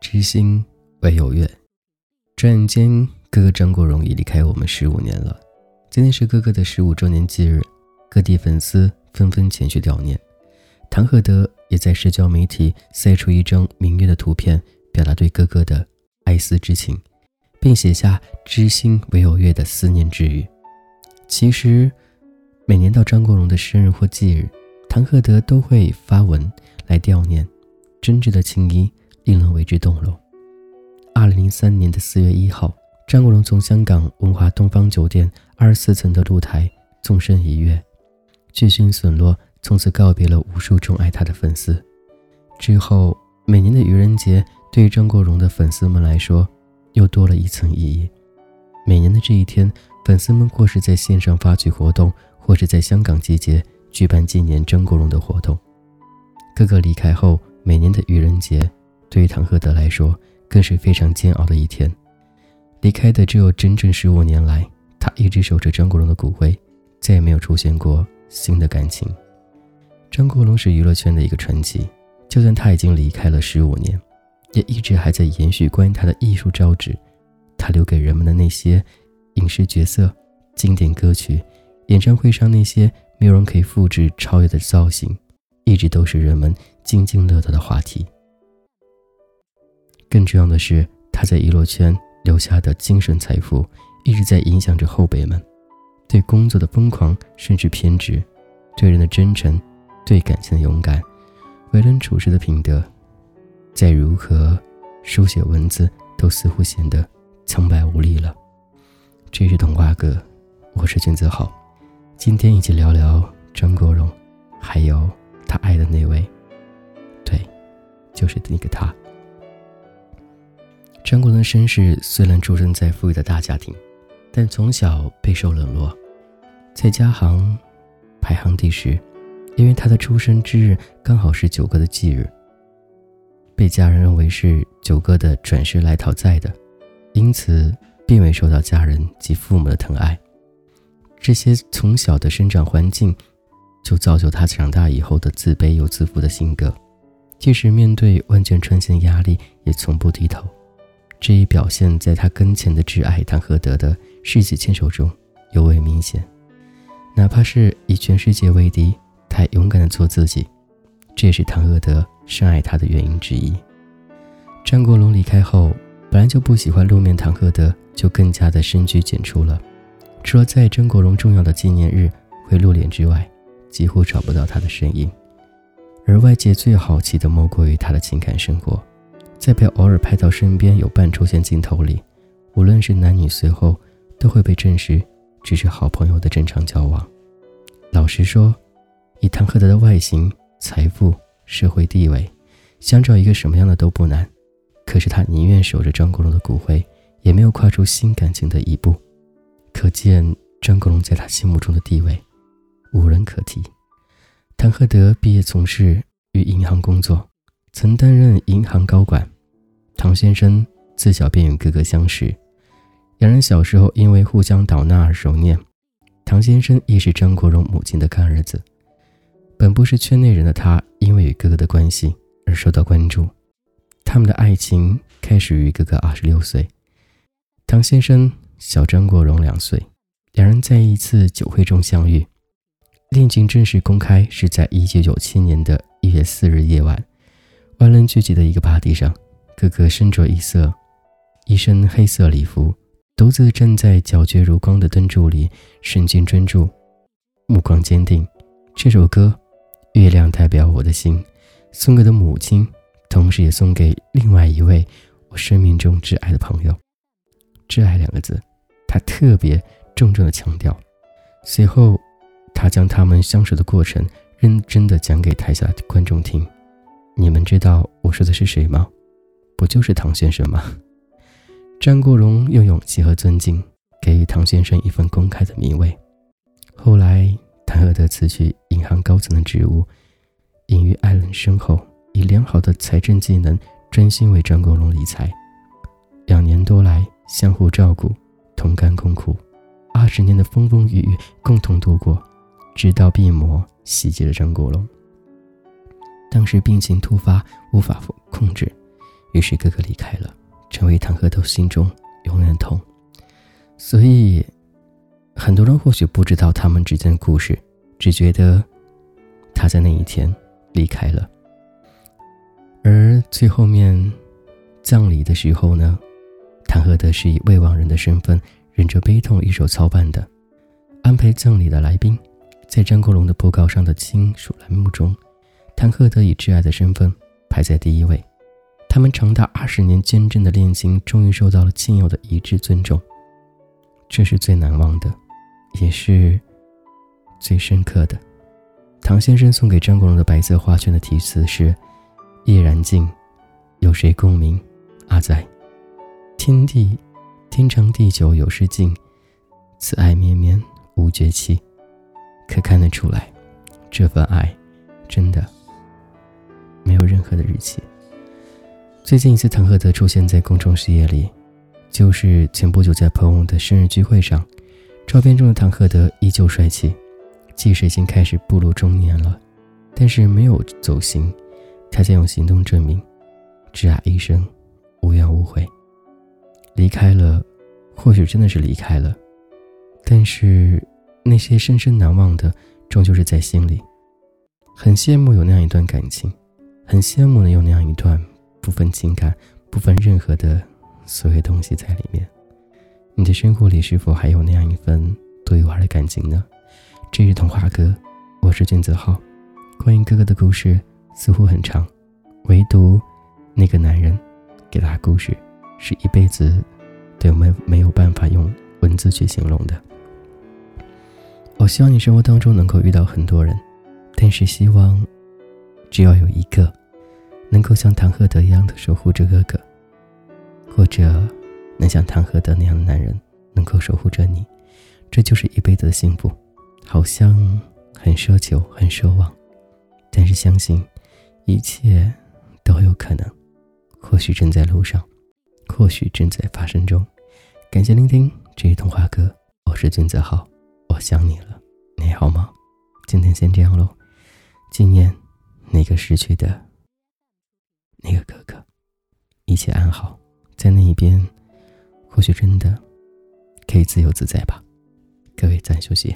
知心唯有月，转眼间，哥哥张国荣已离开我们十五年了。今天是哥哥的十五周年忌日，各地粉丝纷纷前去悼念。唐鹤德也在社交媒体晒出一张明月的图片，表达对哥哥的哀思之情，并写下“知心唯有月”的思念之语。其实，每年到张国荣的生日或忌日，唐鹤德都会发文来悼念，真挚的情谊。令人为之动容。二零零三年的四月一号，张国荣从香港文华东方酒店二十四层的露台纵身一跃，巨星陨落，从此告别了无数钟爱他的粉丝。之后，每年的愚人节对于张国荣的粉丝们来说，又多了一层意义。每年的这一天，粉丝们或是在线上发起活动，或是在香港集结举办纪念张国荣的活动。哥哥离开后，每年的愚人节。对于唐鹤德来说，更是非常煎熬的一天。离开的只有整整十五年来，他一直守着张国荣的骨灰，再也没有出现过新的感情。张国荣是娱乐圈的一个传奇，就算他已经离开了十五年，也一直还在延续关于他的艺术招致。他留给人们的那些影视角色、经典歌曲、演唱会上那些没有人可以复制超越的造型，一直都是人们津津乐道的话题。更重要的是，他在娱乐圈留下的精神财富，一直在影响着后辈们对工作的疯狂甚至偏执，对人的真诚，对感情的勇敢，为人处事的品德，在如何书写文字，都似乎显得苍白无力了。这是童话哥，我是君子好，今天一起聊聊张国荣，还有他爱的那位，对，就是那个他。张国荣的身世虽然出生在富裕的大家庭，但从小备受冷落，在家行排行第十。因为他的出生之日刚好是九哥的忌日，被家人认为是九哥的转世来讨债的，因此并未受到家人及父母的疼爱。这些从小的生长环境，就造就他长大以后的自卑又自负的性格，即使面对万箭穿心的压力，也从不低头。这一表现在他跟前的挚爱唐鹤德的世纪牵手中尤为明显。哪怕是以全世界为敌，他勇敢的做自己，这也是唐鹤德深爱他的原因之一。张国荣离开后，本来就不喜欢露面，唐鹤德就更加的深居简出了。除了在张国荣重要的纪念日会露脸之外，几乎找不到他的身影。而外界最好奇的莫过于他的情感生活。在被偶尔拍到身边有伴出现镜头里，无论是男女，随后都会被证实只是好朋友的正常交往。老实说，以唐鹤德的外形、财富、社会地位，想找一个什么样的都不难。可是他宁愿守着张国荣的骨灰，也没有跨出新感情的一步。可见张国荣在他心目中的地位，无人可提。唐鹤德毕业从事于银行工作。曾担任银行高管，唐先生自小便与哥哥相识，两人小时候因为互相倒纳而熟念。唐先生亦是张国荣母亲的干儿子，本不是圈内人的他，因为与哥哥的关系而受到关注。他们的爱情开始于哥哥二十六岁，唐先生小张国荣两岁，两人在一次酒会中相遇，恋情正式公开是在一九九七年的一月四日夜晚。万人聚集的一个 party 上，哥哥身着一色一身黑色礼服，独自站在皎洁如光的灯柱里，神情专注，目光坚定。这首歌《月亮代表我的心》，送给的母亲，同时也送给另外一位我生命中挚爱的朋友。挚爱两个字，他特别重重的强调。随后，他将他们相守的过程认真的讲给台下的观众听。你们知道我说的是谁吗？不就是唐先生吗？张国荣用勇气和尊敬给予唐先生一份公开的名位。后来，谭鹤德辞去银行高层的职务，隐于爱人身后，以良好的财政技能专心为张国荣理财。两年多来，相互照顾，同甘共苦。二十年的风风雨雨共同度过，直到病魔袭击了张国荣。当时病情突发，无法控制，于是哥哥离开了，成为唐鹤德心中永远痛。所以，很多人或许不知道他们之间的故事，只觉得他在那一天离开了。最后面葬礼的时候呢，唐鹤德是以未亡人的身份，忍着悲痛一手操办的，安排葬礼的来宾，在张国荣的布告上的亲属栏目中。谭鹤德以挚爱的身份排在第一位，他们长达二十年坚贞的恋情终于受到了亲友的一致尊重，这是最难忘的，也是最深刻的。唐先生送给张国荣的白色花圈的题词是：“夜燃尽，有谁共鸣？阿仔，天地天长地久有时尽，此爱绵绵无绝期。”可看得出来，这份爱真的。没有任何的日期。最近一次唐鹤德出现在公众视野里，就是前不久在朋友的生日聚会上。照片中的唐鹤德依旧帅气，即使已经开始步入中年了，但是没有走形，他在用行动证明，挚爱一生，无怨无悔。离开了，或许真的是离开了，但是那些深深难忘的，终究是在心里。很羡慕有那样一段感情。很羡慕能有那样一段不分情感、不分任何的所有东西在里面。你的生活里是否还有那样一份独一无二的感情呢？这是童话哥，我是俊泽浩。关于哥哥的故事似乎很长，唯独那个男人给他故事，是一辈子都没没有办法用文字去形容的。我希望你生活当中能够遇到很多人，但是希望只要有一个。能够像唐赫德一样的守护着哥哥，或者能像唐赫德那样的男人能够守护着你，这就是一辈子的幸福。好像很奢求，很奢望，但是相信一切都有可能。或许正在路上，或许正在发生中。感谢聆听这一童话歌，我是君子浩，我想你了，你好吗？今天先这样喽，纪念那个失去的。那个哥哥，一切安好，在那一边，或许真的可以自由自在吧。各位，暂休息。